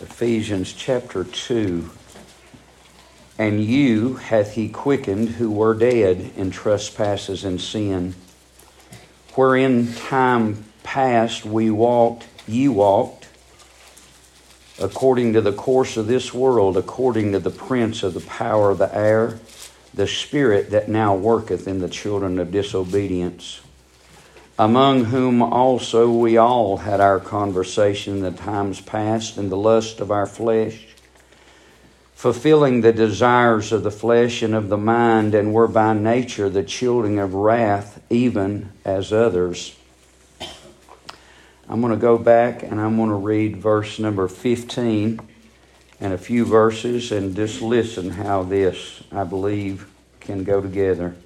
Ephesians chapter 2. And you hath he quickened who were dead in trespasses and sin, wherein time past we walked, ye walked, according to the course of this world, according to the prince of the power of the air, the spirit that now worketh in the children of disobedience among whom also we all had our conversation in the times past in the lust of our flesh, fulfilling the desires of the flesh and of the mind, and were by nature the children of wrath, even as others. I'm going to go back and I'm going to read verse number 15 and a few verses and just listen how this, I believe, can go together.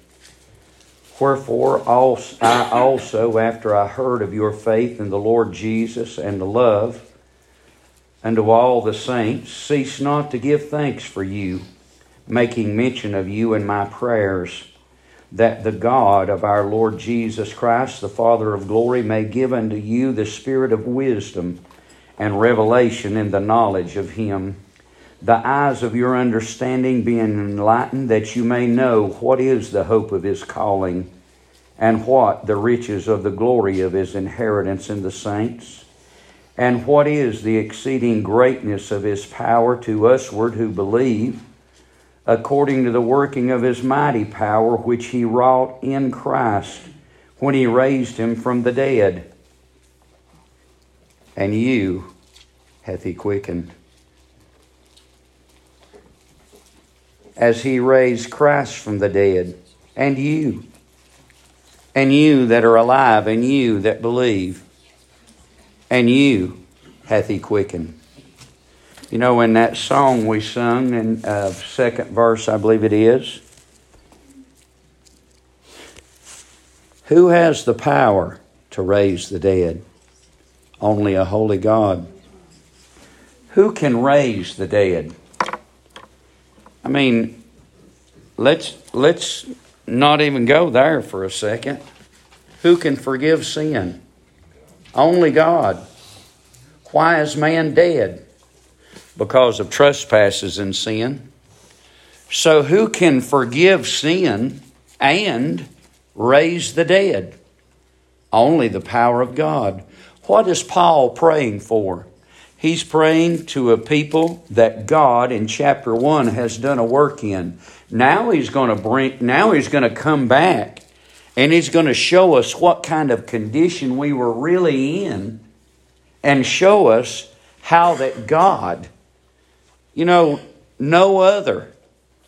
Wherefore I also, after I heard of your faith in the Lord Jesus and the love unto all the saints, cease not to give thanks for you, making mention of you in my prayers, that the God of our Lord Jesus Christ, the Father of glory, may give unto you the spirit of wisdom and revelation in the knowledge of him the eyes of your understanding being enlightened, that you may know what is the hope of his calling, and what the riches of the glory of his inheritance in the saints, and what is the exceeding greatness of his power to usward who believe, according to the working of his mighty power which he wrought in Christ when he raised him from the dead. And you hath he quickened as he raised Christ from the dead, and you, and you that are alive, and you that believe, and you hath he quickened. You know, in that song we sung in uh, second verse, I believe it is, who has the power to raise the dead? Only a holy God. Who can raise the dead? I mean, let's let's not even go there for a second. Who can forgive sin? Only God. Why is man dead? Because of trespasses and sin. So, who can forgive sin and raise the dead? Only the power of God. What is Paul praying for? He's praying to a people that God in chapter 1 has done a work in. Now he's going to bring now he's going to come back and he's going to show us what kind of condition we were really in and show us how that God you know no other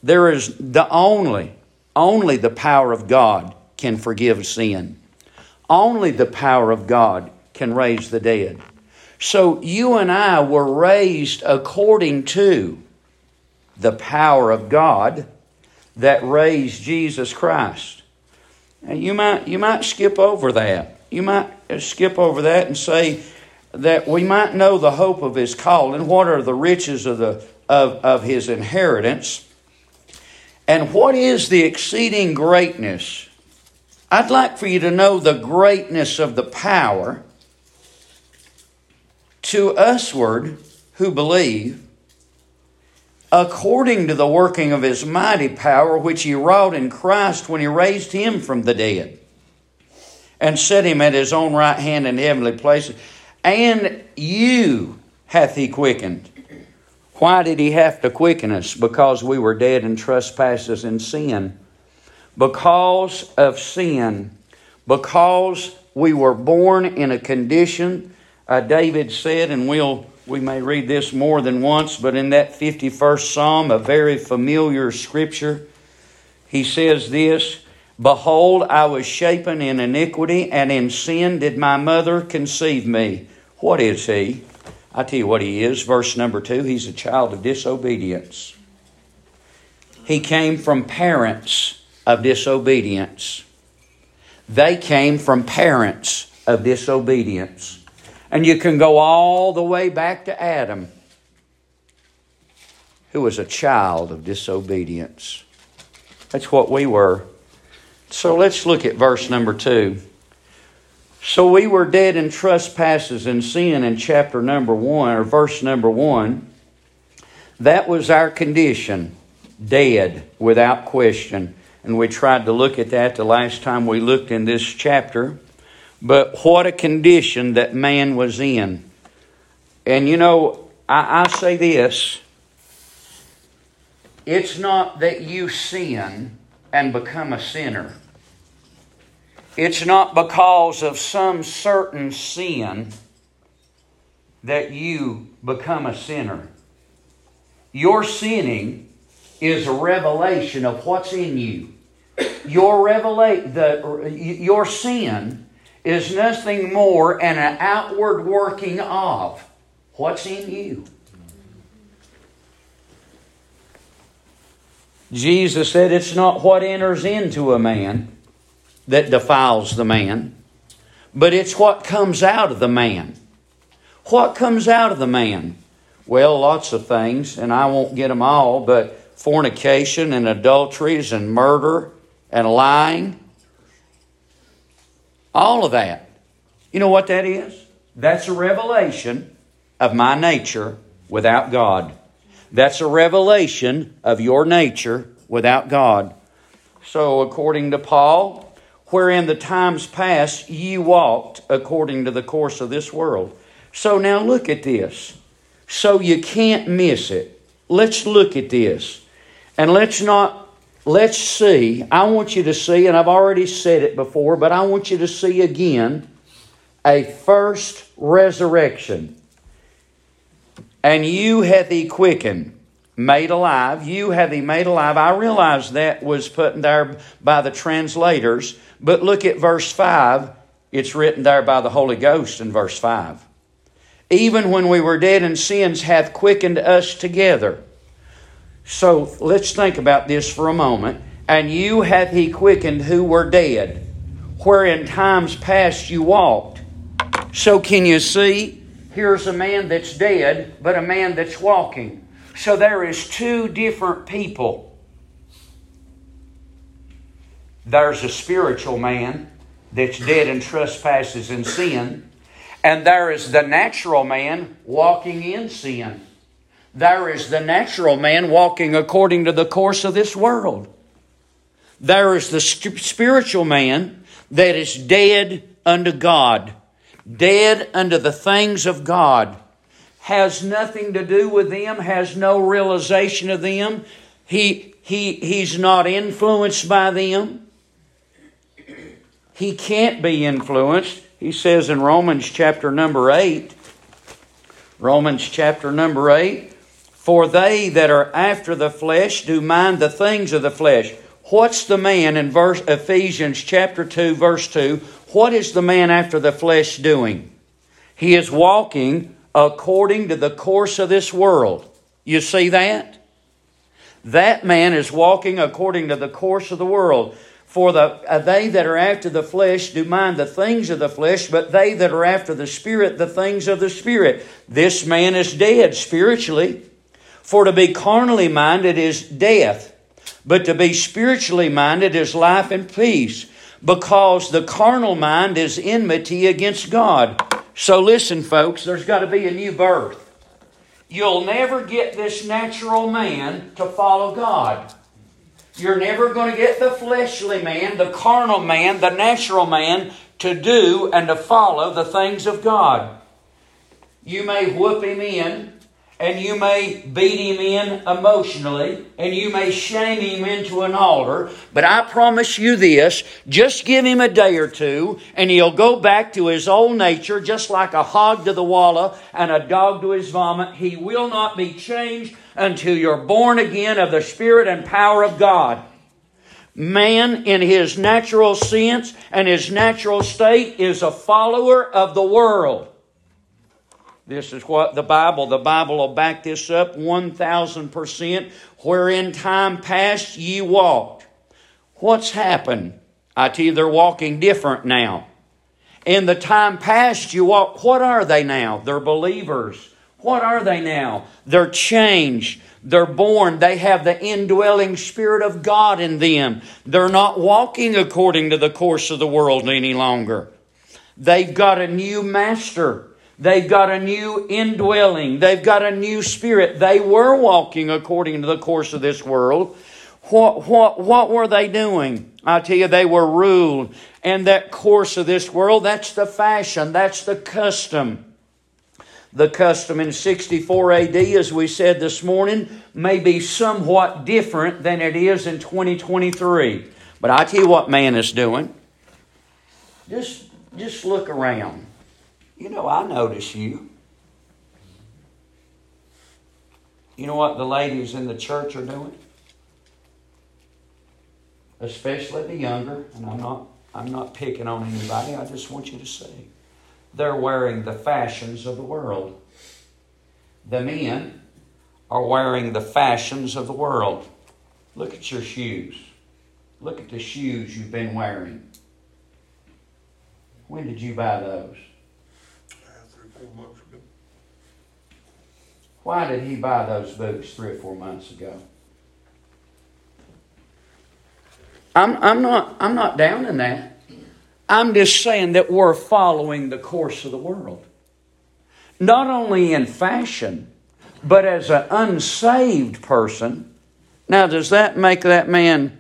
there is the only only the power of God can forgive sin. Only the power of God can raise the dead. So you and I were raised according to the power of God that raised Jesus Christ. And you might you might skip over that. You might skip over that and say that we might know the hope of his calling, what are the riches of the of, of his inheritance, and what is the exceeding greatness. I'd like for you to know the greatness of the power to usward who believe, according to the working of his mighty power, which he wrought in Christ when he raised him from the dead and set him at his own right hand in heavenly places. And you hath he quickened. Why did he have to quicken us? Because we were dead in trespasses and sin. Because of sin. Because we were born in a condition uh, David said, and we'll we may read this more than once, but in that 51st Psalm, a very familiar scripture, he says this Behold, I was shapen in iniquity, and in sin did my mother conceive me. What is he? I tell you what he is. Verse number two, he's a child of disobedience. He came from parents of disobedience. They came from parents of disobedience. And you can go all the way back to Adam, who was a child of disobedience. That's what we were. So let's look at verse number two. So we were dead in trespasses and sin in chapter number one, or verse number one. That was our condition, dead without question. And we tried to look at that the last time we looked in this chapter. But what a condition that man was in. And you know, I, I say this it's not that you sin and become a sinner. It's not because of some certain sin that you become a sinner. Your sinning is a revelation of what's in you. Your revelate the your sin is nothing more than an outward working of what's in you. Jesus said it's not what enters into a man that defiles the man, but it's what comes out of the man. What comes out of the man? Well, lots of things, and I won't get them all, but fornication and adulteries and murder and lying. All of that. You know what that is? That's a revelation of my nature without God. That's a revelation of your nature without God. So, according to Paul, wherein the times past ye walked according to the course of this world. So, now look at this so you can't miss it. Let's look at this. And let's not, let's see. I want you to see, and I've already said it before, but I want you to see again a first resurrection. And you hath he quickened, made alive. You hath he made alive. I realize that was put there by the translators, but look at verse 5. It's written there by the Holy Ghost in verse 5 even when we were dead in sins, hath quickened us together. So let's think about this for a moment. And you hath he quickened who were dead, where in times past you walked. So can you see? Here's a man that's dead, but a man that's walking. So there is two different people. There's a spiritual man that's dead in trespasses and sin and there is the natural man walking in sin. There is the natural man walking according to the course of this world. There is the spiritual man that is dead unto God, dead unto the things of God, has nothing to do with them, has no realization of them. He, he, he's not influenced by them. He can't be influenced he says in Romans chapter number 8, Romans chapter number 8, for they that are after the flesh do mind the things of the flesh. What's the man in verse Ephesians chapter 2 verse 2? What is the man after the flesh doing? He is walking according to the course of this world. You see that? That man is walking according to the course of the world. For the, uh, they that are after the flesh do mind the things of the flesh, but they that are after the Spirit, the things of the Spirit. This man is dead spiritually. For to be carnally minded is death, but to be spiritually minded is life and peace, because the carnal mind is enmity against God. So listen, folks, there's got to be a new birth. You'll never get this natural man to follow God. You're never going to get the fleshly man, the carnal man, the natural man to do and to follow the things of God. You may whoop him in, and you may beat him in emotionally, and you may shame him into an altar, but I promise you this just give him a day or two, and he'll go back to his old nature, just like a hog to the wallow and a dog to his vomit. He will not be changed until you're born again of the Spirit and power of God. Man, in his natural sense and his natural state, is a follower of the world. This is what the Bible, the Bible will back this up 1000%. Where in time past ye walked. What's happened? I tell you, they're walking different now. In the time past you walked, what are they now? They're believers. What are they now? They're changed. They're born. They have the indwelling Spirit of God in them. They're not walking according to the course of the world any longer. They've got a new master. They've got a new indwelling. They've got a new spirit. They were walking according to the course of this world. What, what, what were they doing? I tell you, they were ruled. And that course of this world, that's the fashion, that's the custom. The custom in 64 AD, as we said this morning, may be somewhat different than it is in 2023. But I tell you what man is doing. Just, just look around. You know, I notice you. You know what the ladies in the church are doing? Especially the younger, and I'm not I'm not picking on anybody, I just want you to see. They're wearing the fashions of the world. The men are wearing the fashions of the world. Look at your shoes. Look at the shoes you've been wearing. When did you buy those? Three, four months ago. Why did he buy those boots three or four months ago? I'm, I'm, not, I'm not down in that. I'm just saying that we're following the course of the world. Not only in fashion, but as an unsaved person. Now, does that make that man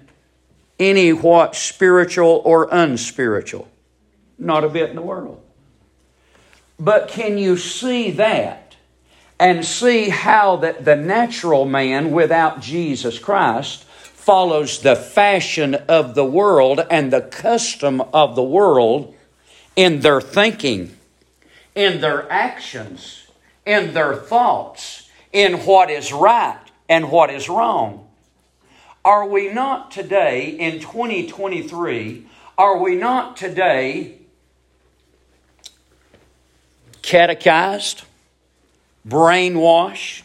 any what spiritual or unspiritual? Not a bit in the world. But can you see that and see how that the natural man without Jesus Christ follows the fashion of the world and the custom of the world in their thinking, in their actions, in their thoughts, in what is right and what is wrong? Are we not today in 2023? Are we not today catechized, brainwashed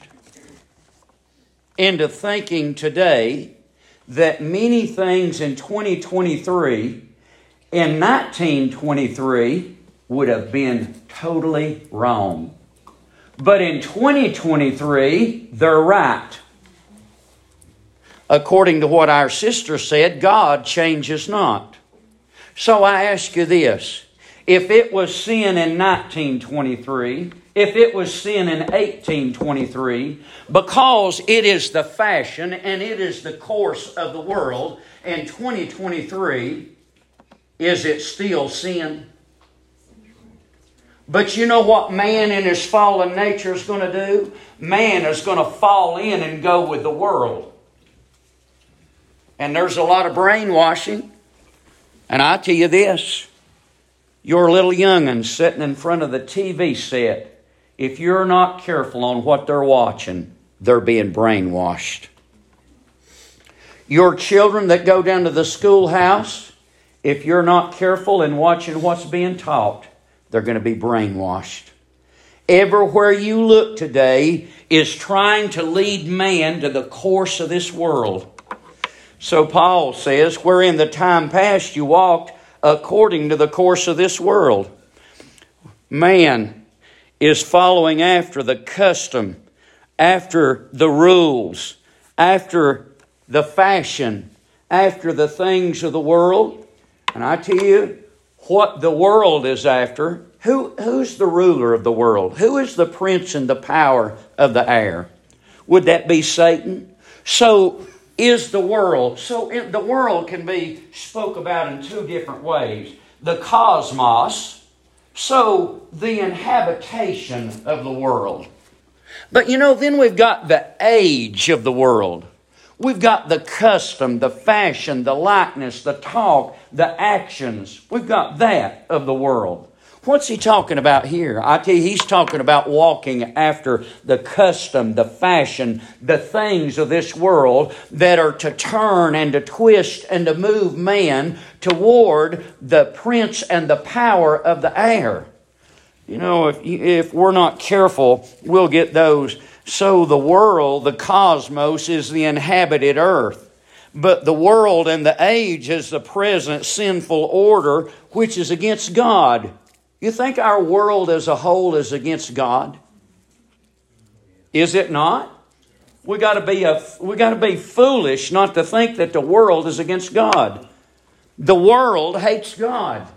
into thinking today that many things in 2023 in 1923 would have been totally wrong. But in 2023, they're right. According to what our sister said, God changes not. So I ask you this if it was sin in 1923, if it was sin in 1823, because it is the fashion and it is the course of the world in 2023, is it still sin? But you know what man in his fallen nature is going to do? Man is going to fall in and go with the world. And there's a lot of brainwashing. And I tell you this your little young'uns sitting in front of the TV set, if you're not careful on what they're watching, they're being brainwashed. Your children that go down to the schoolhouse, if you're not careful in watching what's being taught, they're going to be brainwashed. Everywhere you look today is trying to lead man to the course of this world. So Paul says, where in the time past you walked according to the course of this world. Man is following after the custom, after the rules, after the fashion, after the things of the world. And I tell you, what the world is after, who, who's the ruler of the world? Who is the prince and the power of the air? Would that be Satan? So is the world. So the world can be spoke about in two different ways. The cosmos, so the inhabitation of the world. But you know, then we've got the age of the world. We've got the custom, the fashion, the likeness, the talk, the actions. We've got that of the world. What's he talking about here? I tell you, he's talking about walking after the custom, the fashion, the things of this world that are to turn and to twist and to move man toward the prince and the power of the air. You know, if, if we're not careful, we'll get those. So the world, the cosmos, is the inhabited earth. But the world and the age is the present sinful order which is against God. You think our world as a whole is against God? Is it not? We got to be a we got to be foolish not to think that the world is against God. The world hates God.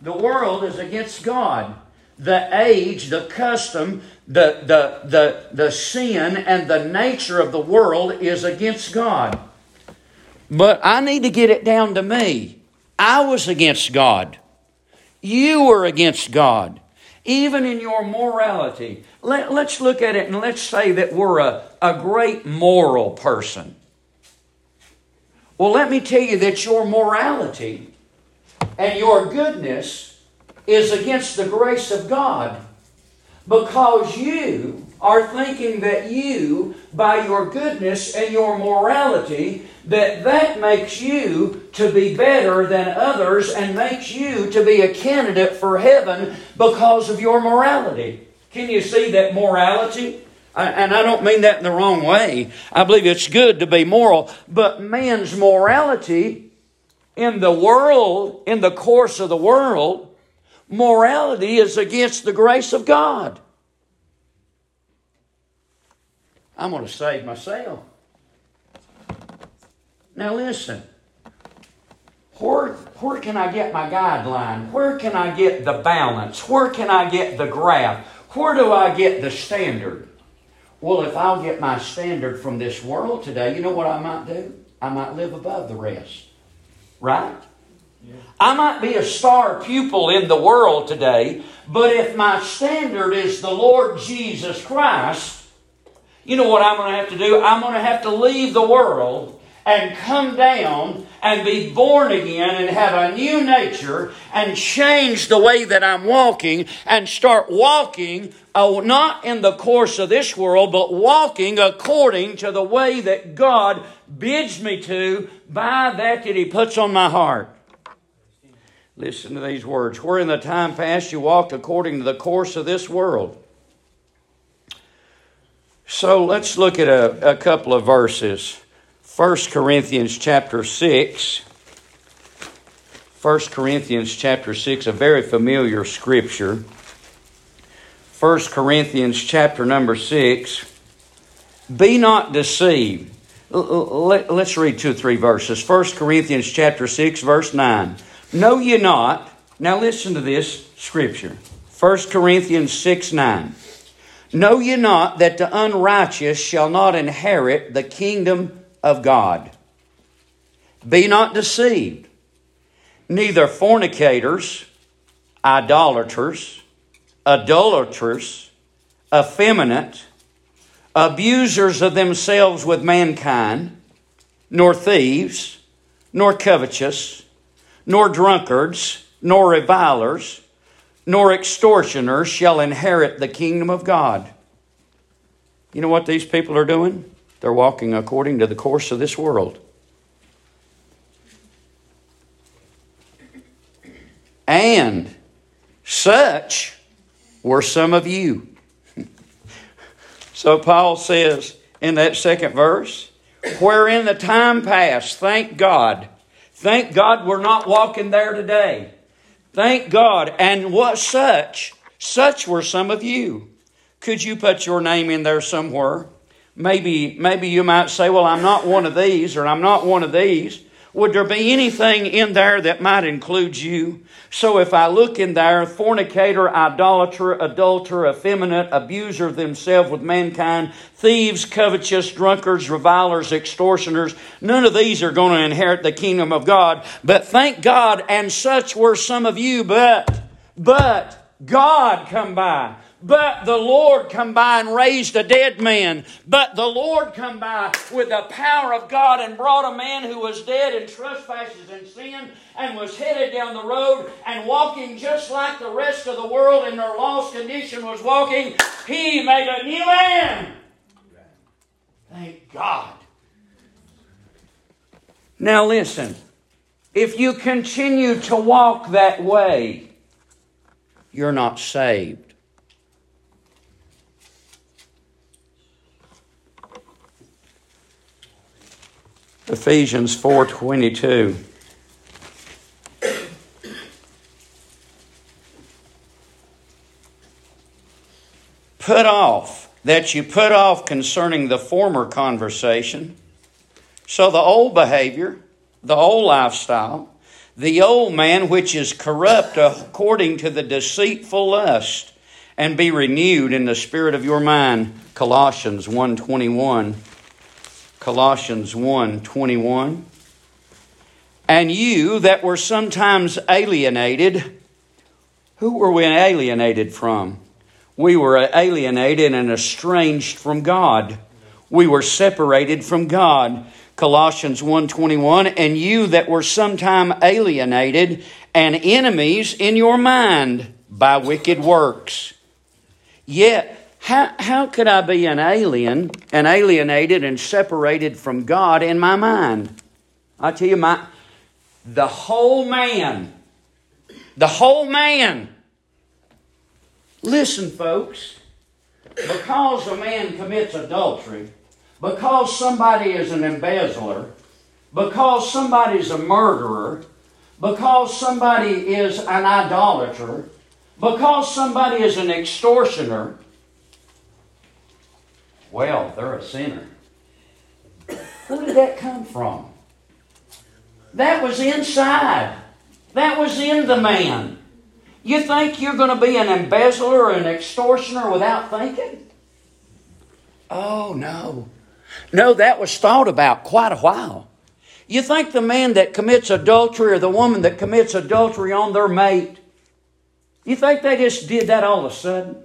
The world is against God. The age, the custom, the, the, the, the sin, and the nature of the world is against God. But I need to get it down to me. I was against God. You were against God. Even in your morality. Let, us look at it and let's say that we're a, a great moral person. Well, let me tell you that your morality and your goodness is against the grace of God because you are thinking that you, by your goodness and your morality, that that makes you to be better than others and makes you to be a candidate for heaven because of your morality. Can you see that morality? And I don't mean that in the wrong way. I believe it's good to be moral, but man's morality in the world, in the course of the world, morality is against the grace of God. I'm going to save myself. Now listen. Where, where can I get my guideline? Where can I get the balance? Where can I get the graph? Where do I get the standard? Well, if I'll get my standard from this world today, you know what I might do? I might live above the rest. Right? Yeah. I might be a star pupil in the world today, but if my standard is the Lord Jesus Christ, you know what I'm going to have to do? I'm going to have to leave the world and come down and be born again and have a new nature and change the way that I'm walking and start walking uh, not in the course of this world, but walking according to the way that God bids me to by that that He puts on my heart. Listen to these words. Where in the time past you walked according to the course of this world so let's look at a, a couple of verses. 1 Corinthians chapter 6. 1 Corinthians chapter 6, a very familiar scripture. 1 Corinthians chapter number 6. Be not deceived. Let's read two or three verses. 1 Corinthians chapter 6, verse 9. Know ye not, now listen to this scripture. 1 Corinthians 6, 9. Know ye not that the unrighteous shall not inherit the kingdom of God? Be not deceived. Neither fornicators, idolaters, idolaters, effeminate, abusers of themselves with mankind, nor thieves, nor covetous, nor drunkards, nor revilers, nor extortioners shall inherit the kingdom of God. You know what these people are doing? They're walking according to the course of this world. And such were some of you. so Paul says in that second verse, wherein the time past, thank God. Thank God we're not walking there today. Thank God. And what such? Such were some of you. Could you put your name in there somewhere? Maybe, maybe you might say, well, I'm not one of these or I'm not one of these. Would there be anything in there that might include you? So if I look in there, fornicator, idolater, adulterer, effeminate, abuser of themselves with mankind, thieves, covetous, drunkards, revilers, extortioners, none of these are going to inherit the kingdom of God. But thank God, and such were some of you, but, but, God come by but the Lord come by and raised a dead man. But the Lord come by with the power of God and brought a man who was dead in trespasses and sin and was headed down the road and walking just like the rest of the world in their lost condition was walking. He made a new man. Thank God. Now listen. If you continue to walk that way, you're not saved. Ephesians 4:22 Put off that you put off concerning the former conversation so the old behavior, the old lifestyle, the old man which is corrupt according to the deceitful lust, and be renewed in the spirit of your mind. Colossians 1.21. Colossians 1.21. And you that were sometimes alienated, who were we alienated from? We were alienated and estranged from God. We were separated from God. Colossians 1:21 and you that were sometime alienated and enemies in your mind by wicked works. Yet how, how could I be an alien and alienated and separated from God in my mind? I tell you, my the whole man, the whole man. Listen, folks, because a man commits adultery, because somebody is an embezzler, because somebody's a murderer, because somebody is an idolater, because somebody is an extortioner, well, they're a sinner. Who did that come from? That was inside. That was in the man. You think you're going to be an embezzler or an extortioner without thinking? Oh, no. No, that was thought about quite a while. You think the man that commits adultery or the woman that commits adultery on their mate, you think they just did that all of a sudden?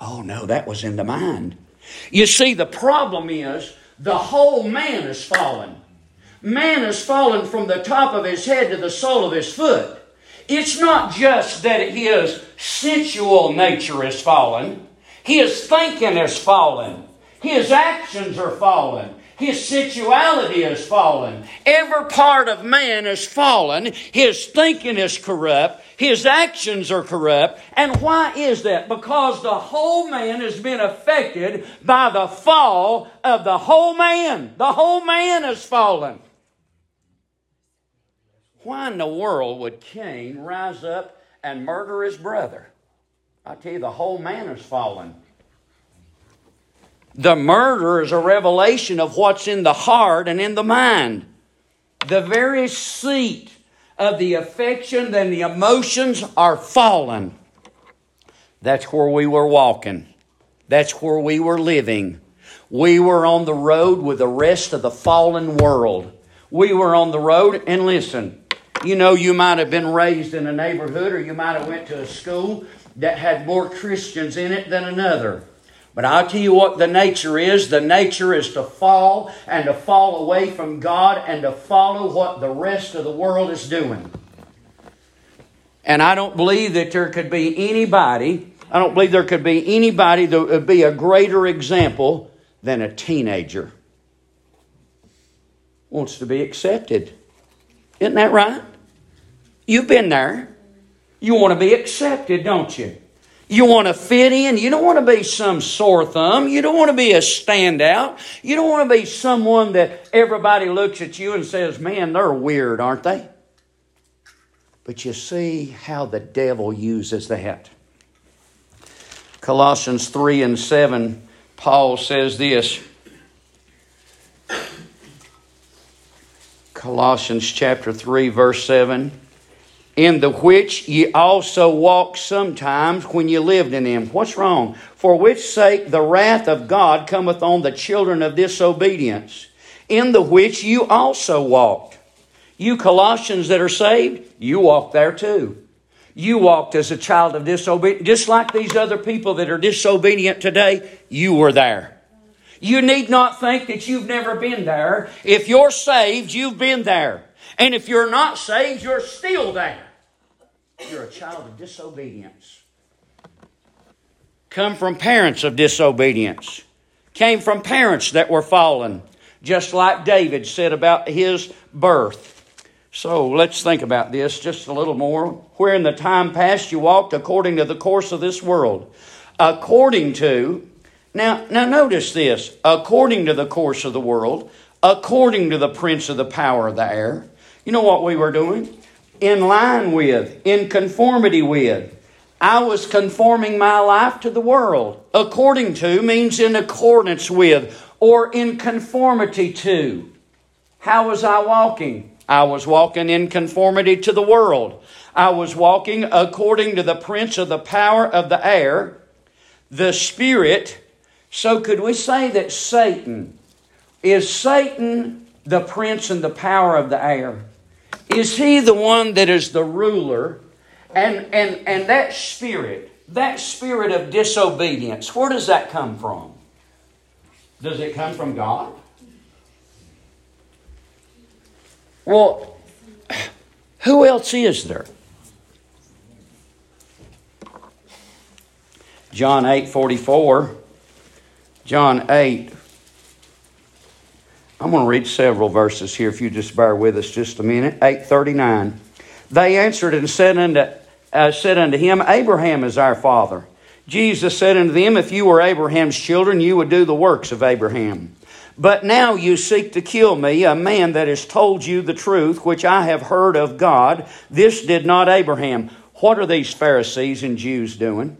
Oh, no, that was in the mind. You see, the problem is the whole man is fallen. Man has fallen from the top of his head to the sole of his foot. It's not just that his sensual nature is fallen, his thinking is fallen. His actions are fallen. His sensuality is fallen. Every part of man is fallen. His thinking is corrupt. His actions are corrupt. And why is that? Because the whole man has been affected by the fall of the whole man. The whole man has fallen. Why in the world would Cain rise up and murder his brother? I tell you, the whole man has fallen. The murder is a revelation of what's in the heart and in the mind. The very seat of the affection and the emotions are fallen. That's where we were walking. That's where we were living. We were on the road with the rest of the fallen world. We were on the road, and listen, you know, you might have been raised in a neighborhood or you might have went to a school that had more Christians in it than another. But I'll tell you what the nature is. The nature is to fall and to fall away from God and to follow what the rest of the world is doing. And I don't believe that there could be anybody, I don't believe there could be anybody that would be a greater example than a teenager. Wants to be accepted. Isn't that right? You've been there. You want to be accepted, don't you? You want to fit in. You don't want to be some sore thumb. You don't want to be a standout. You don't want to be someone that everybody looks at you and says, man, they're weird, aren't they? But you see how the devil uses that. Colossians 3 and 7, Paul says this. Colossians chapter 3, verse 7 in the which ye also walked sometimes when ye lived in them. What's wrong? For which sake the wrath of God cometh on the children of disobedience, in the which you also walked. You Colossians that are saved, you walked there too. You walked as a child of disobedience. Just like these other people that are disobedient today, you were there. You need not think that you've never been there. If you're saved, you've been there. And if you're not saved, you're still there. You're a child of disobedience. Come from parents of disobedience. Came from parents that were fallen, just like David said about his birth. So let's think about this just a little more. Where in the time past you walked according to the course of this world. According to, now, now notice this, according to the course of the world, according to the prince of the power of the air you know what we were doing? In line with, in conformity with. I was conforming my life to the world. According to means in accordance with or in conformity to. How was I walking? I was walking in conformity to the world. I was walking according to the prince of the power of the air, the spirit. So, could we say that Satan is Satan the prince and the power of the air? Is he the one that is the ruler? And, and, and that spirit, that spirit of disobedience, where does that come from? Does it come from God? Well, who else is there? John 8 44. John 8. I'm going to read several verses here if you just bear with us just a minute. 839. They answered and said unto, uh, said unto him, Abraham is our father. Jesus said unto them, If you were Abraham's children, you would do the works of Abraham. But now you seek to kill me, a man that has told you the truth, which I have heard of God. This did not Abraham. What are these Pharisees and Jews doing?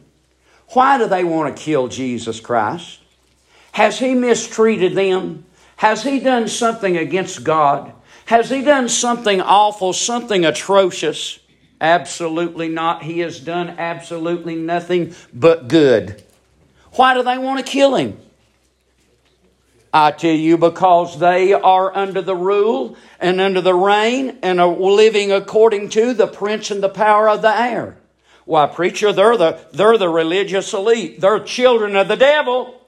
Why do they want to kill Jesus Christ? Has he mistreated them? Has he done something against God? Has he done something awful, something atrocious? Absolutely not. He has done absolutely nothing but good. Why do they want to kill him? I tell you, because they are under the rule and under the reign and are living according to the prince and the power of the air. Why, preacher, they're the, they're the religious elite. They're children of the devil.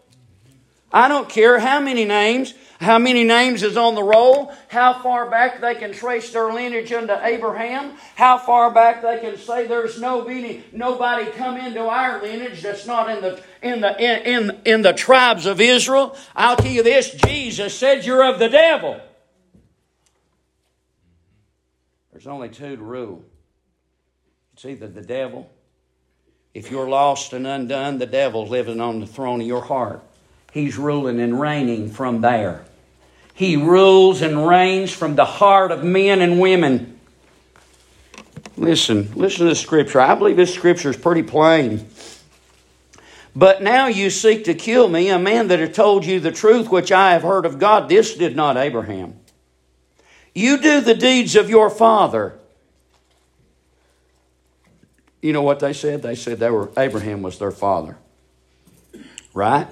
I don't care how many names how many names is on the roll, how far back they can trace their lineage unto Abraham, how far back they can say there's nobody, nobody come into our lineage that's not in the, in, the, in, in, in the tribes of Israel. I'll tell you this Jesus said you're of the devil. There's only two to rule it's either the devil. If you're lost and undone, the devil's living on the throne of your heart. He's ruling and reigning from there. He rules and reigns from the heart of men and women. Listen, listen to the scripture. I believe this scripture is pretty plain. But now you seek to kill me, a man that had told you the truth which I have heard of God. This did not Abraham. You do the deeds of your father. You know what they said? They said they were Abraham was their father. Right?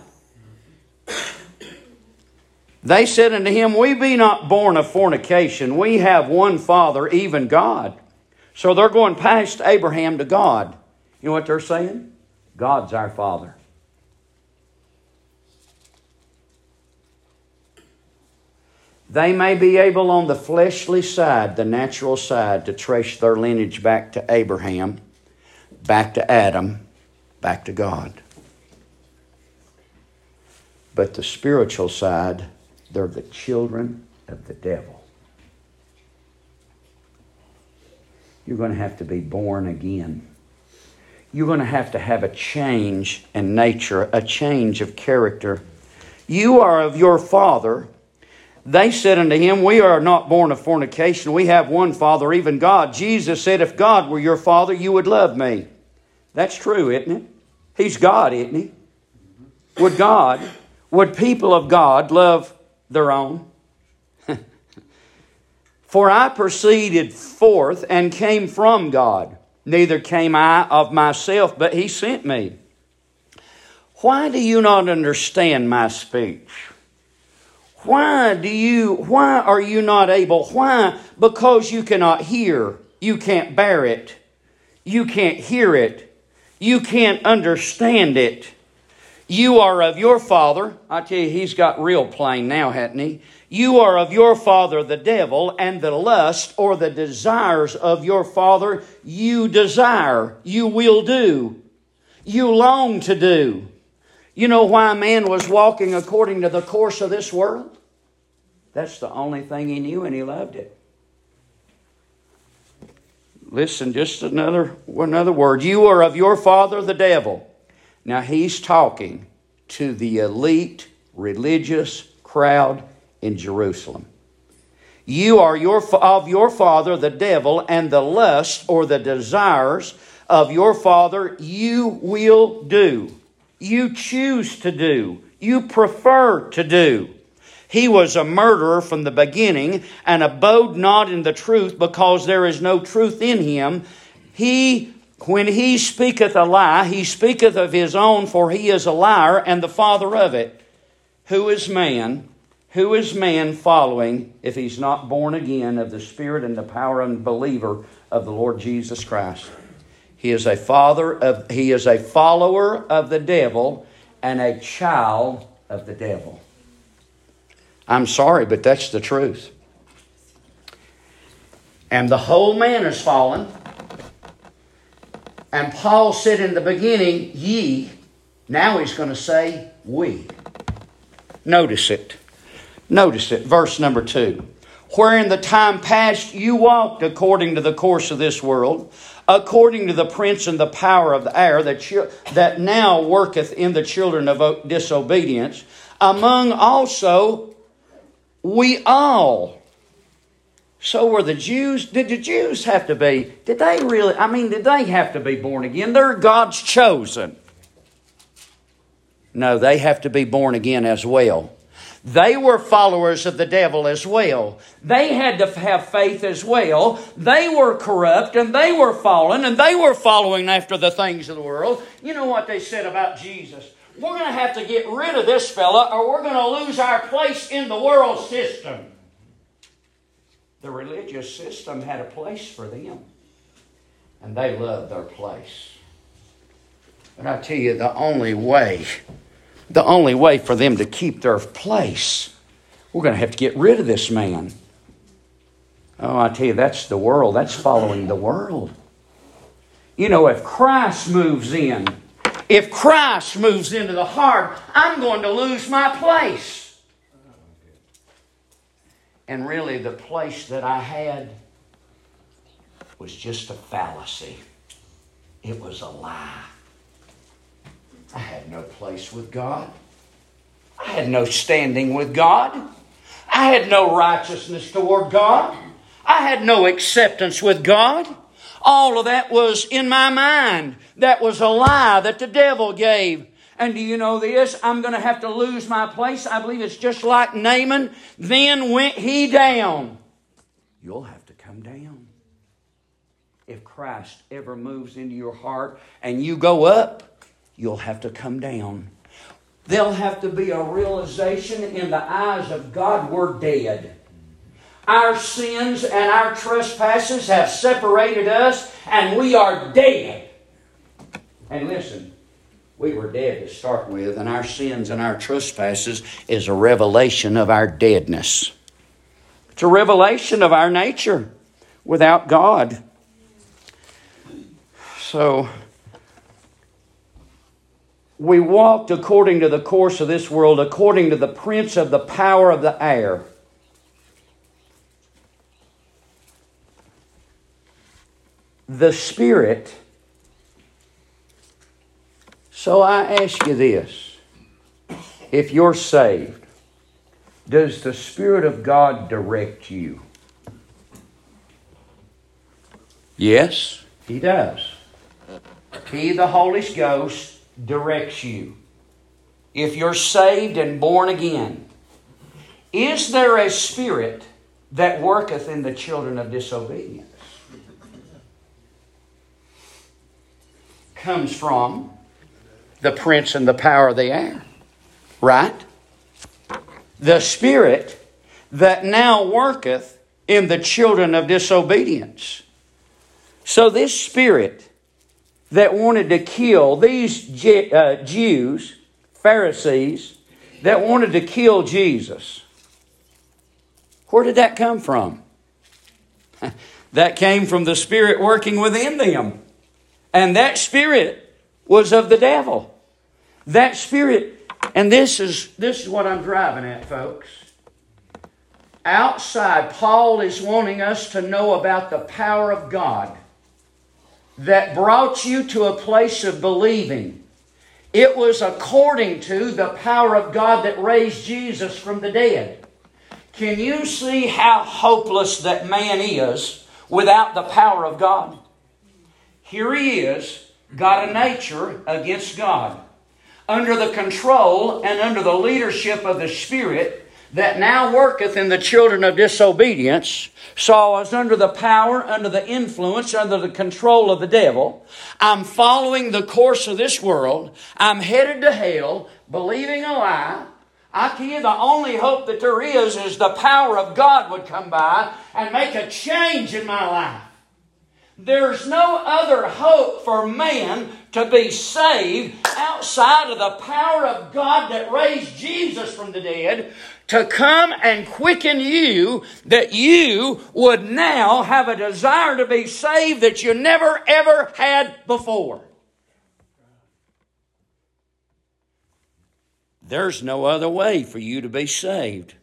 They said unto him, We be not born of fornication. We have one Father, even God. So they're going past Abraham to God. You know what they're saying? God's our Father. They may be able on the fleshly side, the natural side, to trace their lineage back to Abraham, back to Adam, back to God. But the spiritual side, they're the children of the devil. You're going to have to be born again. You're going to have to have a change in nature, a change of character. You are of your father. They said unto him, We are not born of fornication. We have one Father, even God. Jesus said, If God were your Father, you would love me. That's true, isn't it? He's God, isn't he? Would God, would people of God love their own. For I proceeded forth and came from God. Neither came I of myself, but He sent me. Why do you not understand my speech? Why do you why are you not able? Why? Because you cannot hear. You can't bear it. You can't hear it. You can't understand it. You are of your father. I tell you, he's got real plain now, hasn't he? You are of your father, the devil, and the lust or the desires of your father you desire, you will do, you long to do. You know why man was walking according to the course of this world? That's the only thing he knew, and he loved it. Listen, just another, another word. You are of your father, the devil now he's talking to the elite religious crowd in Jerusalem. You are your, of your father, the devil, and the lust or the desires of your father you will do. You choose to do. You prefer to do. He was a murderer from the beginning and abode not in the truth because there is no truth in him. He, when he speaketh a lie, he speaketh of his own, for he is a liar and the father of it. Who is man? Who is man following if he's not born again of the Spirit and the power and believer of the Lord Jesus Christ? He is a father of he is a follower of the devil and a child of the devil. I'm sorry, but that's the truth. And the whole man is fallen. And Paul said in the beginning, ye. Now he's going to say, we. Notice it. Notice it. Verse number two. Where in the time past you walked according to the course of this world, according to the prince and the power of the air that, you, that now worketh in the children of disobedience, among also we all. So were the Jews. Did the Jews have to be? Did they really? I mean, did they have to be born again? They're God's chosen. No, they have to be born again as well. They were followers of the devil as well. They had to have faith as well. They were corrupt and they were fallen and they were following after the things of the world. You know what they said about Jesus? We're going to have to get rid of this fella or we're going to lose our place in the world system. The religious system had a place for them, and they loved their place. But I tell you, the only way, the only way for them to keep their place, we're going to have to get rid of this man. Oh, I tell you, that's the world. That's following the world. You know, if Christ moves in, if Christ moves into the heart, I'm going to lose my place. And really, the place that I had was just a fallacy, it was a lie. I had no place with God. I had no standing with God. I had no righteousness toward God. I had no acceptance with God. All of that was in my mind. That was a lie that the devil gave. And do you know this? I'm going to have to lose my place. I believe it's just like Naaman. Then went he down. You'll have to come down. If Christ ever moves into your heart and you go up, you'll have to come down. There'll have to be a realization in the eyes of God we're dead. Our sins and our trespasses have separated us, and we are dead. And listen, we were dead to start with, and our sins and our trespasses is a revelation of our deadness. It's a revelation of our nature without God. So, we walked according to the course of this world, according to the prince of the power of the air the Spirit. So I ask you this if you're saved, does the Spirit of God direct you? Yes, He does. He, the Holy Ghost, directs you. If you're saved and born again, is there a spirit that worketh in the children of disobedience? comes from the prince and the power of the air. Right? The spirit that now worketh in the children of disobedience. So, this spirit that wanted to kill these uh, Jews, Pharisees, that wanted to kill Jesus, where did that come from? that came from the spirit working within them. And that spirit was of the devil. That spirit, and this is this is what I'm driving at, folks. Outside, Paul is wanting us to know about the power of God that brought you to a place of believing. It was according to the power of God that raised Jesus from the dead. Can you see how hopeless that man is without the power of God? Here he is, got a nature against God. Under the control and under the leadership of the Spirit, that now worketh in the children of disobedience. So I was under the power, under the influence, under the control of the devil. I'm following the course of this world. I'm headed to hell, believing a lie. I you, the only hope that there is is the power of God would come by and make a change in my life. There's no other hope for man to be saved outside of the power of God that raised Jesus from the dead to come and quicken you that you would now have a desire to be saved that you never ever had before. There's no other way for you to be saved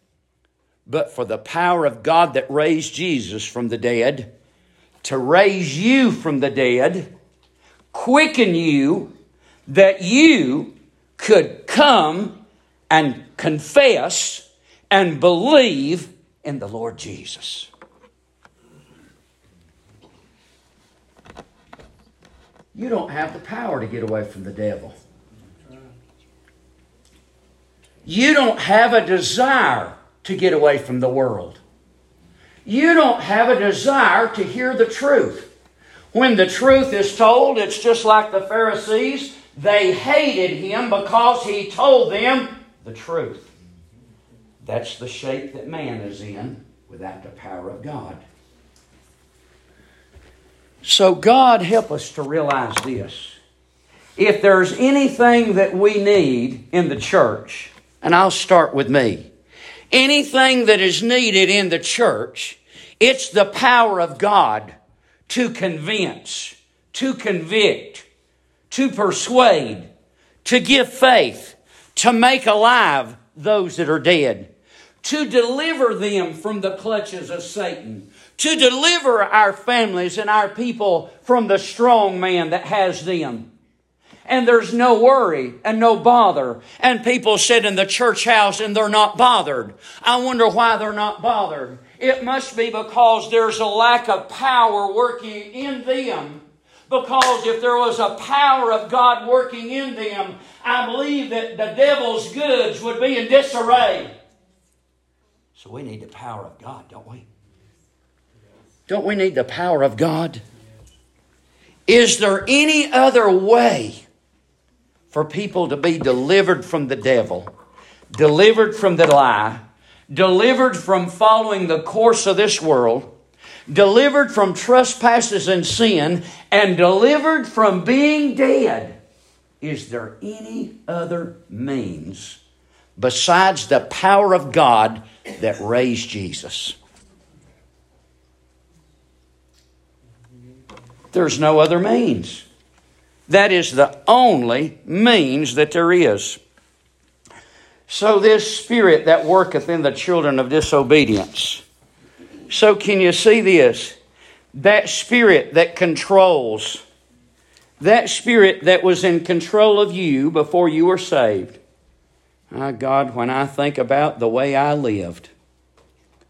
but for the power of God that raised Jesus from the dead to raise you from the dead, quicken you, that you could come and confess and believe in the Lord Jesus. You don't have the power to get away from the devil. You don't have a desire to get away from the world. You don't have a desire to hear the truth. When the truth is told, it's just like the Pharisees. They hated him because he told them the truth. That's the shape that man is in without the power of God. So, God, help us to realize this. If there's anything that we need in the church, and I'll start with me, anything that is needed in the church, it's the power of God to convince, to convict, to persuade, to give faith, to make alive those that are dead, to deliver them from the clutches of Satan, to deliver our families and our people from the strong man that has them and there's no worry and no bother. And people sit in the church house and they're not bothered. I wonder why they're not bothered. It must be because there's a lack of power working in them. Because if there was a power of God working in them, I believe that the devil's goods would be in disarray. So we need the power of God, don't we? Don't we need the power of God? Is there any other way for people to be delivered from the devil, delivered from the lie, delivered from following the course of this world, delivered from trespasses and sin, and delivered from being dead. Is there any other means besides the power of God that raised Jesus? There's no other means. That is the only means that there is. So, this spirit that worketh in the children of disobedience. So, can you see this? That spirit that controls, that spirit that was in control of you before you were saved. My God, when I think about the way I lived,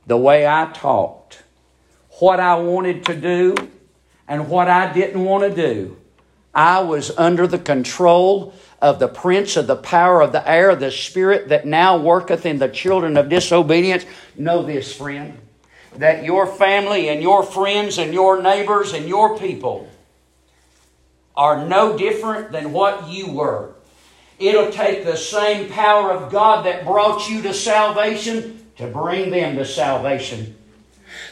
the way I talked, what I wanted to do, and what I didn't want to do, I was under the control of the prince of the power of the air, the spirit that now worketh in the children of disobedience. Know this, friend, that your family and your friends and your neighbors and your people are no different than what you were. It'll take the same power of God that brought you to salvation to bring them to salvation.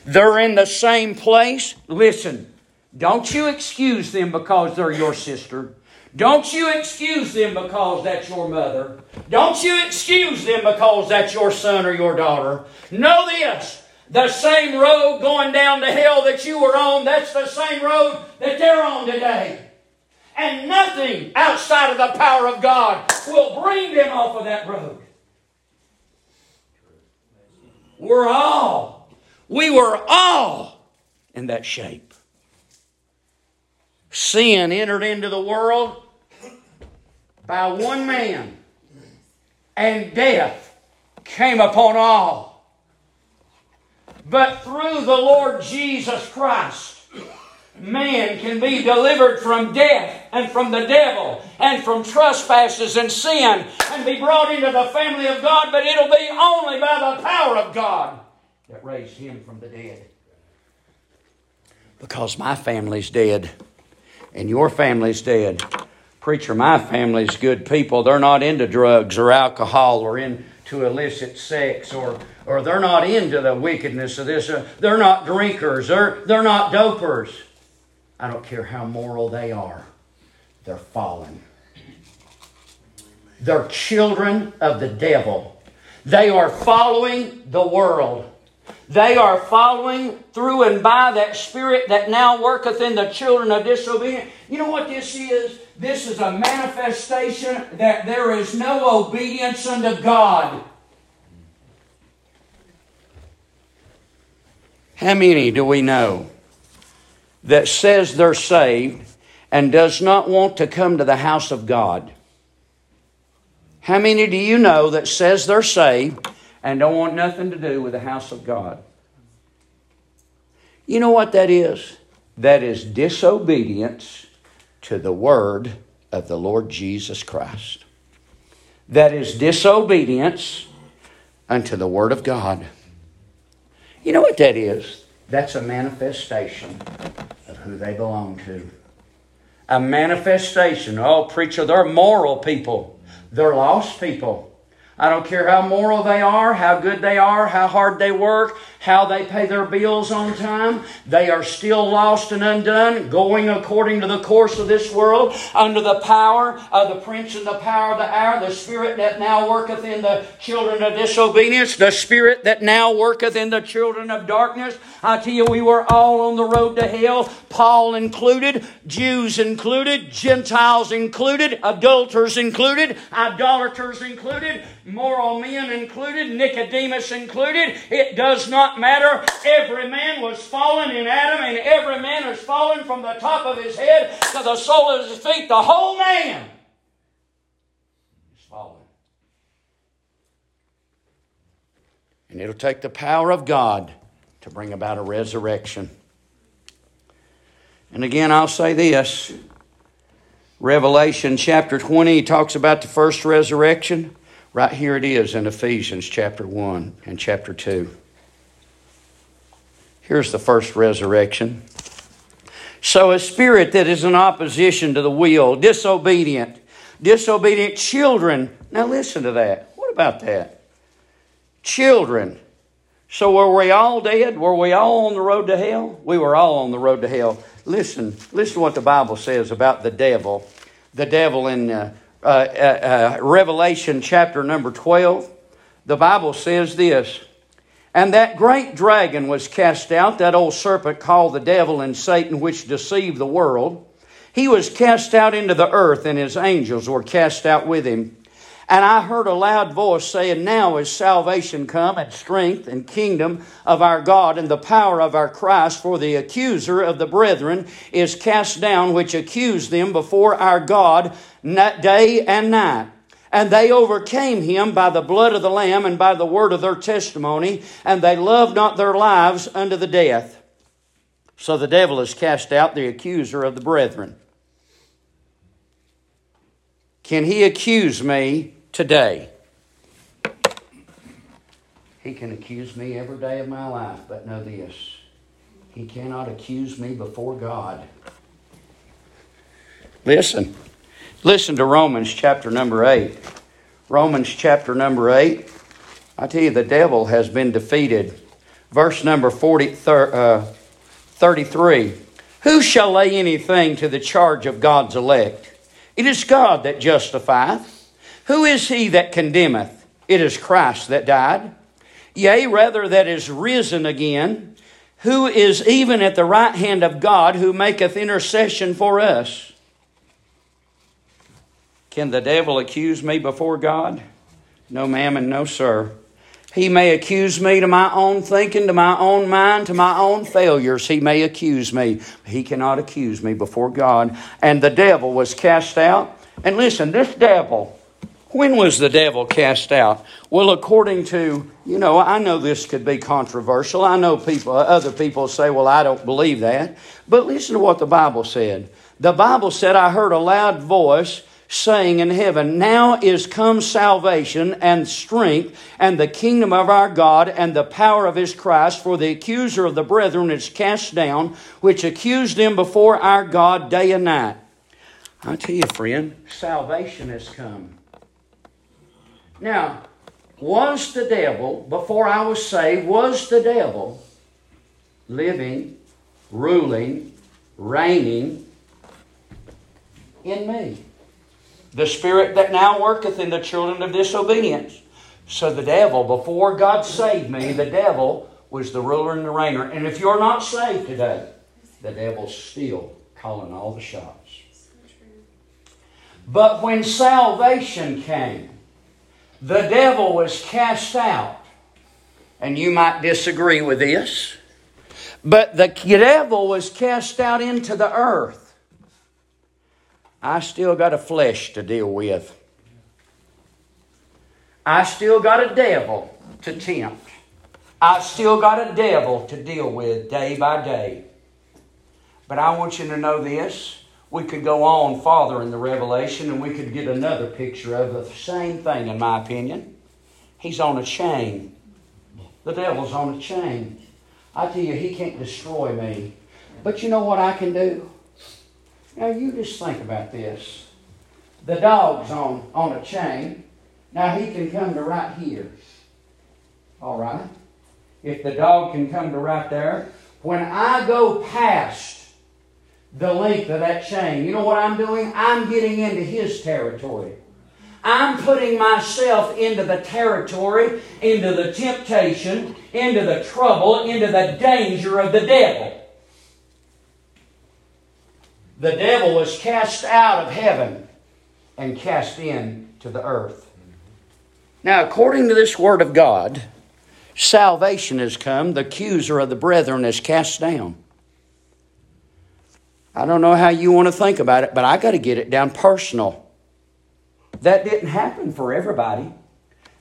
They're in the same place. Listen, don't you excuse them because they're your sister. Don't you excuse them because that's your mother. Don't you excuse them because that's your son or your daughter. Know this. The same road going down to hell that you were on, that's the same road that they're on today. And nothing outside of the power of God will bring them off of that road. We're all, we were all in that shape sin entered into the world by one man, and death came upon all. But through the Lord Jesus Christ, man can be delivered from death and from the devil and from trespasses and sin and be brought into the family of God, but it'll be only by the power of God that raised him from the dead. Because my family's dead and your family's dead. Preacher, my family's good people. They're not into drugs or alcohol or into illicit sex or, or they're not into the wickedness of this. They're not drinkers. They're, they're not dopers. I don't care how moral they are, they're fallen. They're children of the devil. They are following the world. They are following through and by that spirit that now worketh in the children of disobedience. You know what this is? This is a manifestation that there is no obedience unto God. How many do we know that says they're saved and does not want to come to the house of God? How many do you know that says they're saved and don't want nothing to do with the house of God? You know what that is? That is disobedience to the word of the Lord Jesus Christ. That is disobedience unto the word of God. You know what that is? That's a manifestation of who they belong to. A manifestation. Oh, preacher, they're moral people. They're lost people. I don't care how moral they are, how good they are, how hard they work, how they pay their bills on time. They are still lost and undone, going according to the course of this world, under the power of the prince and the power of the hour, the spirit that now worketh in the children of disobedience, the spirit that now worketh in the children of darkness. I tell you, we were all on the road to hell, Paul included, Jews included, Gentiles included, adulterers included, idolaters included moral men included, Nicodemus included. It does not matter. Every man was fallen in Adam, and every man has fallen from the top of his head to the sole of his feet. The whole man is fallen. And it'll take the power of God to bring about a resurrection. And again, I'll say this. Revelation chapter 20 talks about the first resurrection. Right here it is in Ephesians chapter 1 and chapter 2. Here's the first resurrection. So, a spirit that is in opposition to the will, disobedient, disobedient children. Now, listen to that. What about that? Children. So, were we all dead? Were we all on the road to hell? We were all on the road to hell. Listen, listen to what the Bible says about the devil. The devil in uh, uh, uh, uh, Revelation chapter number 12, the Bible says this And that great dragon was cast out, that old serpent called the devil and Satan, which deceived the world. He was cast out into the earth, and his angels were cast out with him. And I heard a loud voice saying, Now is salvation come, and strength and kingdom of our God, and the power of our Christ, for the accuser of the brethren is cast down, which accused them before our God day and night. And they overcame him by the blood of the Lamb and by the word of their testimony, and they loved not their lives unto the death. So the devil is cast out, the accuser of the brethren. Can he accuse me today? He can accuse me every day of my life, but know this he cannot accuse me before God. Listen. Listen to Romans chapter number 8. Romans chapter number 8. I tell you, the devil has been defeated. Verse number 40, uh, 33. Who shall lay anything to the charge of God's elect? It is God that justifieth. Who is he that condemneth? It is Christ that died. Yea, rather, that is risen again, who is even at the right hand of God, who maketh intercession for us. Can the devil accuse me before God? No, ma'am, and no, sir. He may accuse me to my own thinking, to my own mind, to my own failures. He may accuse me. He cannot accuse me before God. And the devil was cast out. And listen, this devil, When was the devil cast out? Well, according to, you know, I know this could be controversial. I know people, other people say, well, I don't believe that. But listen to what the Bible said. The Bible said, I heard a loud voice saying in heaven, Now is come salvation and strength and the kingdom of our God and the power of his Christ, for the accuser of the brethren is cast down, which accused them before our God day and night. I tell you, friend, salvation has come. Now, was the devil, before I was saved, was the devil living, ruling, reigning in me? The spirit that now worketh in the children of disobedience. So the devil, before God saved me, the devil was the ruler and the reigner. And if you're not saved today, the devil's still calling all the shots. But when salvation came, the devil was cast out. And you might disagree with this, but the devil was cast out into the earth. I still got a flesh to deal with. I still got a devil to tempt. I still got a devil to deal with day by day. But I want you to know this we could go on farther in the Revelation and we could get another picture of the same thing, in my opinion. He's on a chain. The devil's on a chain. I tell you, he can't destroy me. But you know what I can do? Now, you just think about this. The dog's on, on a chain. Now, he can come to right here. All right? If the dog can come to right there, when I go past the length of that chain. You know what I'm doing? I'm getting into his territory. I'm putting myself into the territory, into the temptation, into the trouble, into the danger of the devil. The devil was cast out of heaven and cast in to the earth. Now, according to this word of God, salvation has come, the accuser of the brethren is cast down. I don't know how you want to think about it, but I got to get it down personal. That didn't happen for everybody.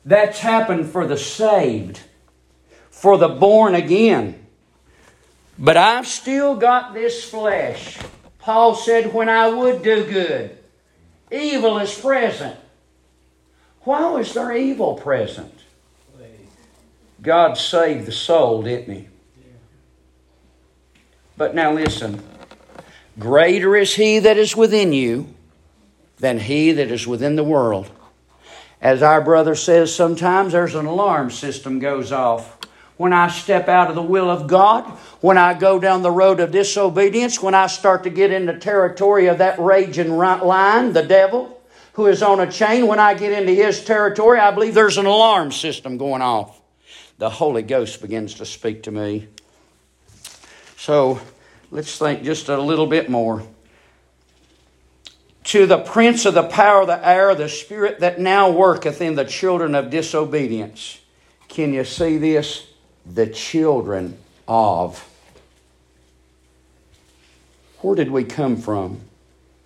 That's happened for the saved, for the born again. But I've still got this flesh. Paul said, When I would do good, evil is present. Why was there evil present? God saved the soul, didn't He? But now listen. Greater is he that is within you than he that is within the world. As our brother says sometimes, there's an alarm system goes off. When I step out of the will of God, when I go down the road of disobedience, when I start to get into territory of that raging lion, the devil, who is on a chain, when I get into his territory, I believe there's an alarm system going off. The Holy Ghost begins to speak to me. So, Let's think just a little bit more. To the prince of the power of the air, the spirit that now worketh in the children of disobedience. Can you see this? The children of. Where did we come from?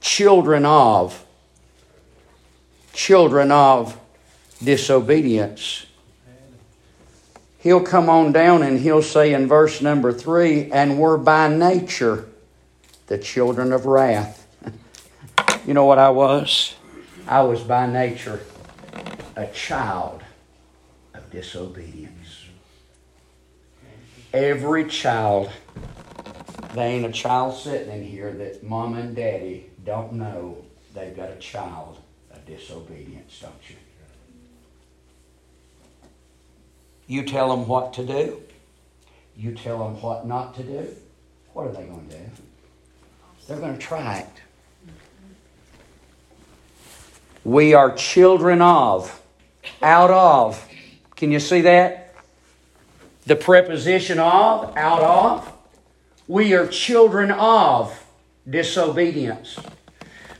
Children of. Children of disobedience he'll come on down and he'll say in verse number three, and we're by nature the children of wrath. you know what I was? I was by nature a child of disobedience. Every child, there ain't a child sitting in here that mom and daddy don't know they've got a child of disobedience, don't you? You tell them what to do. You tell them what not to do. What are they going to do? They're going to try it. We are children of, out of. Can you see that? The preposition of, out of. We are children of disobedience.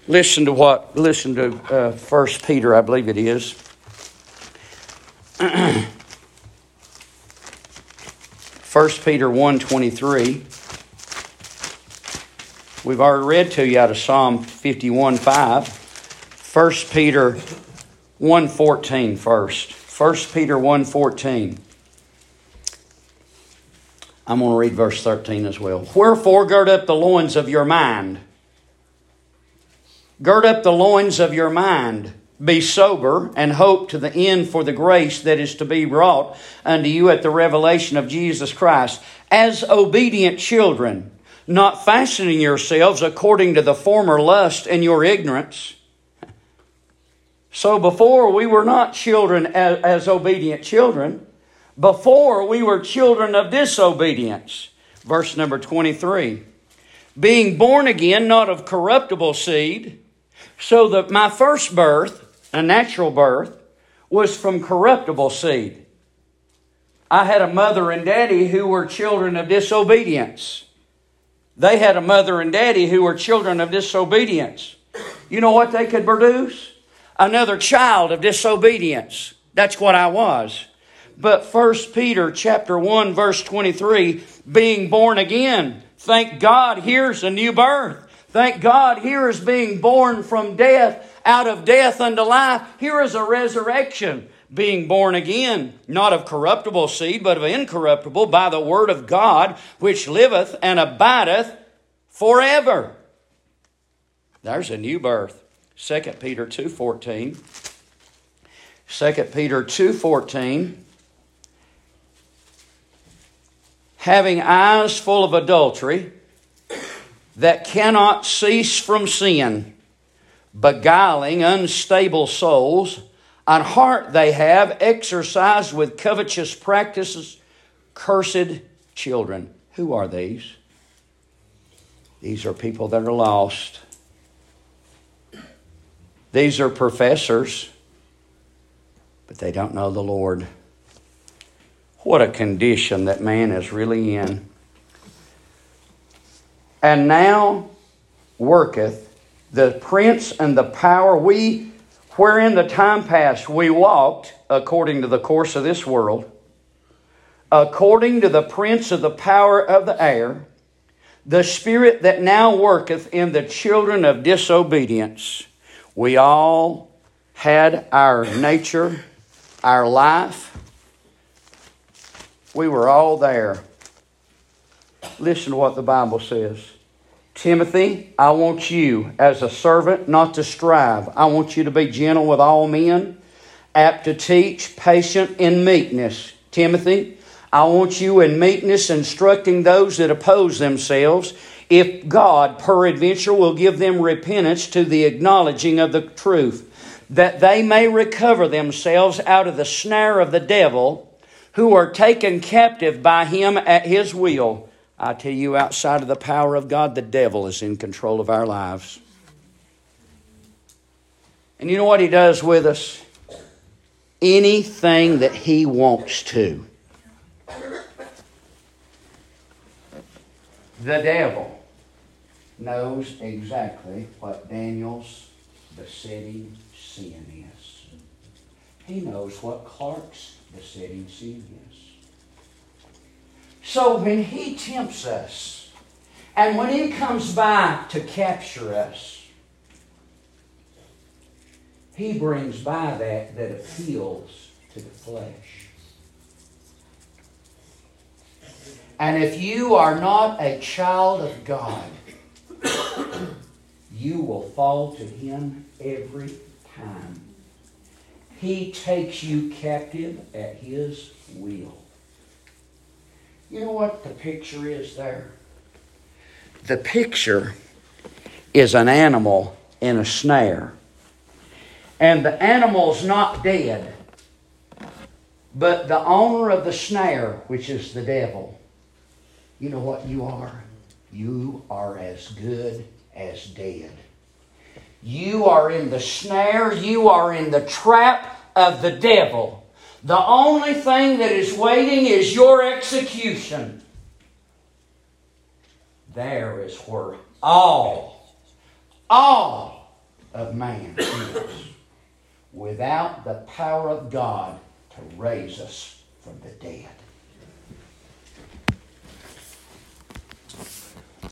Listen to what, listen to uh, 1 Peter, I believe it is. First Peter 1.23. We've already read to you out of Psalm 51 5. 1 Peter 1.14 first. 1 Peter 1.14. I'm going to read verse 13 as well. Wherefore gird up the loins of your mind. Gird up the loins of your mind. Be sober and hope to the end for the grace that is to be wrought unto you at the revelation of Jesus Christ. As obedient children, not fashioning yourselves according to the former lust and your ignorance. So before we were not children as, as obedient children. Before we were children of disobedience. Verse number 23. Being born again, not of corruptible seed, so that my first birth, a natural birth, was from corruptible seed. I had a mother and daddy who were children of disobedience. They had a mother and daddy who were children of disobedience. You know what they could produce? Another child of disobedience. That's what I was. But First Peter chapter 1 verse 23, being born again. Thank God here's a new birth. Thank God here is being born from death, out of death unto life. Here is a resurrection being born again, not of corruptible seed, but of incorruptible, by the word of God, which liveth and abideth forever. There's a new birth. 2 Peter 2.14. 2 Peter 2.14. Having eyes full of adultery, that cannot cease from sin, beguiling unstable souls, on heart they have exercised with covetous practices cursed children. Who are these? These are people that are lost. These are professors, but they don't know the Lord. What a condition that man is really in. And now worketh the prince and the power we wherein the time past we walked according to the course of this world, according to the prince of the power of the air, the spirit that now worketh in the children of disobedience. We all had our nature, our life. We were all there. Listen to what the Bible says. Timothy, I want you as a servant not to strive. I want you to be gentle with all men, apt to teach, patient in meekness. Timothy, I want you in meekness instructing those that oppose themselves, if God peradventure will give them repentance to the acknowledging of the truth, that they may recover themselves out of the snare of the devil, who are taken captive by him at his will I tell you, outside of the power of God, the devil is in control of our lives. And you know what he does with us? Anything that he wants to. The devil knows exactly what Daniel's besetting sin is. He knows what Clark's besetting sin is. So when he tempts us, and when he comes by to capture us, he brings by that that appeals to the flesh. And if you are not a child of God, you will fall to him every time. He takes you captive at his will. You know what the picture is there? The picture is an animal in a snare. And the animal's not dead, but the owner of the snare, which is the devil, you know what you are? You are as good as dead. You are in the snare, you are in the trap of the devil. The only thing that is waiting is your execution. There is where all, all of man is without the power of God to raise us from the dead.